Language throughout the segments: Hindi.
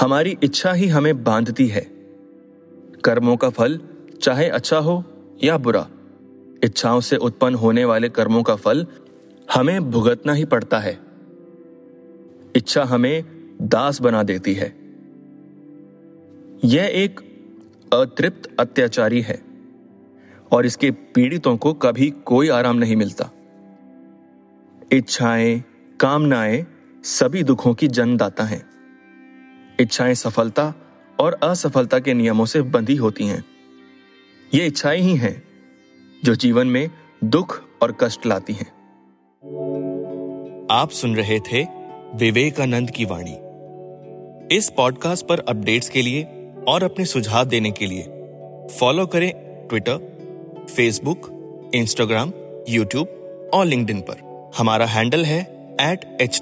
हमारी इच्छा ही हमें बांधती है। कर्मों का फल, चाहे अच्छा हो या बुरा, इच्छाओं से उत्पन्न होने वाले कर्मों का फल हमें भुगतना ही पड़ता है। इच्छा हमें दास बना देती है। यह एक अतृप्त अत्याचारी है, और इसके पीड़ितों को कभी कोई आराम नहीं मिलता। इच्छाएँ, कामनाएँ सभी दुखों की जन्मदाता हैं। इच्छाएँ सफलता और असफलता के नियमों से बंधी होती हैं। ये इच्छाएँ ही हैं, जो जीवन में दुख और कष्ट लाती हैं। आप सुन रहे थे विवेकानंद की वाणी। इस पॉडकास्ट पर अपडेट्स के लिए और अपने सुझाव देने के लिए फॉलो करें ट्विटर फेसबुक इंस्टाग्राम यूट्यूब और लिंक्डइन पर। हमारा हैंडल है एट एच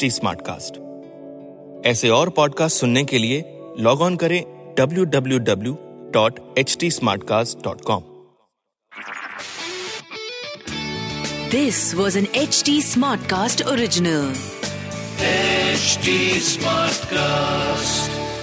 ऐसे और पॉडकास्ट सुनने के लिए लॉग ऑन करें W W W dot H T Smartcast dot com this was an H T Smartcast original Smartcast